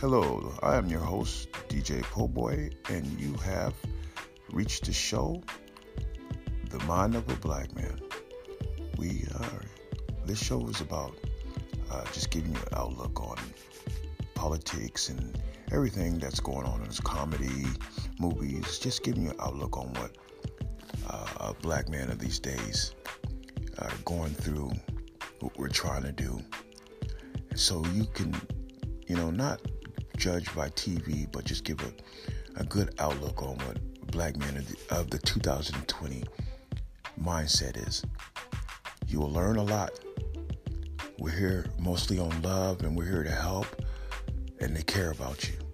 Hello, I am your host, DJ Po'boy, and you have reached the show, The Mind of a Black Man. We are, this show is about uh, just giving you an outlook on politics and everything that's going on in this comedy, movies, just giving you an outlook on what uh, a black man of these days are going through, what we're trying to do. So you can, you know, not judge by TV, but just give a, a good outlook on what black men of the, of the 2020 mindset is. You will learn a lot. We're here mostly on love and we're here to help and to care about you.